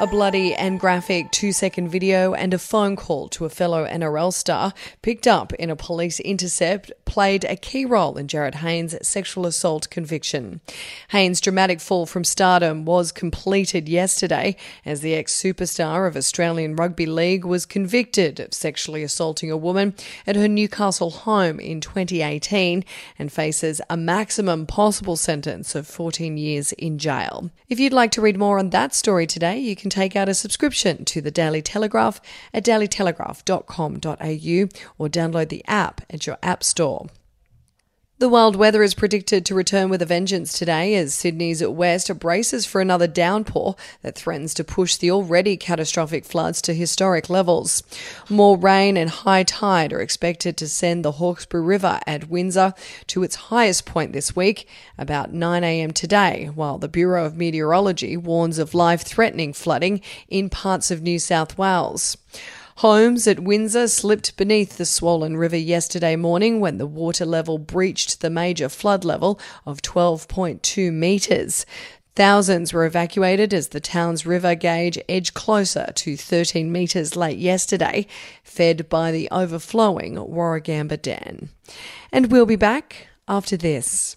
A bloody and graphic two second video and a phone call to a fellow NRL star picked up in a police intercept played a key role in Jarryd Hayne's sexual assault conviction. Hayne's dramatic fall from stardom was completed yesterday as the ex superstar of Australian Rugby League was convicted of sexually assaulting a woman at her Newcastle home in 2018 and faces a maximum possible sentence of 14 years in jail. If you'd like to read more on that story today, you can take out a subscription to the Daily Telegraph at dailytelegraph.com.au or download the app at your app store. The wild weather is predicted to return with a vengeance today as Sydney's west braces for another downpour that threatens to push the already catastrophic floods to historic levels. More rain and high tide are expected to send the Hawkesbury River at Windsor to its highest point this week, about 9am today, while the Bureau of Meteorology warns of life threatening flooding in parts of New South Wales. Homes at Windsor slipped beneath the swollen river yesterday morning when the water level breached the major flood level of 12.2 metres. Thousands were evacuated as the town's river gauge edged closer to 13 metres late yesterday, fed by the overflowing Warragamba Dam. And we'll be back after this.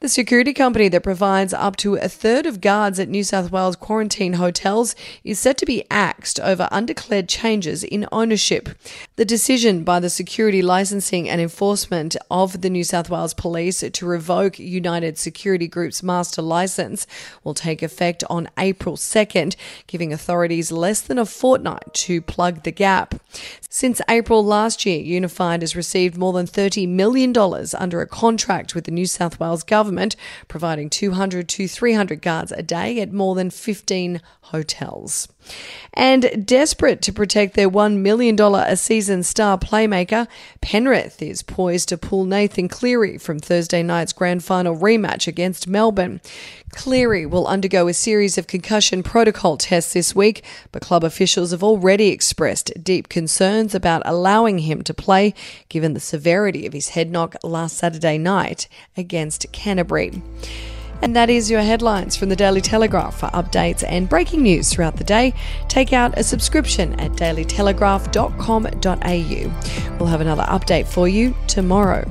The security company that provides up to a third of guards at New South Wales quarantine hotels is set to be axed over undeclared changes in ownership. The decision by the Security Licensing and Enforcement of the New South Wales Police to revoke Unified Security Group's master license will take effect on April 2nd, giving authorities less than a fortnight to plug the gap. Since April last year, Unified has received more than $30 million under a contract with the New South Wales government government, providing 200 to 300 guards a day at more than 15 hotels. And desperate to protect their $1 million a season star playmaker, Penrith is poised to pull Nathan Cleary from Thursday night's grand final rematch against Melbourne. Cleary will undergo a series of concussion protocol tests this week, but club officials have already expressed deep concerns about allowing him to play given the severity of his head knock last Saturday night against Canterbury. And that is your headlines from the Daily Telegraph. For updates and breaking news throughout the day, take out a subscription at dailytelegraph.com.au. We'll have another update for you tomorrow.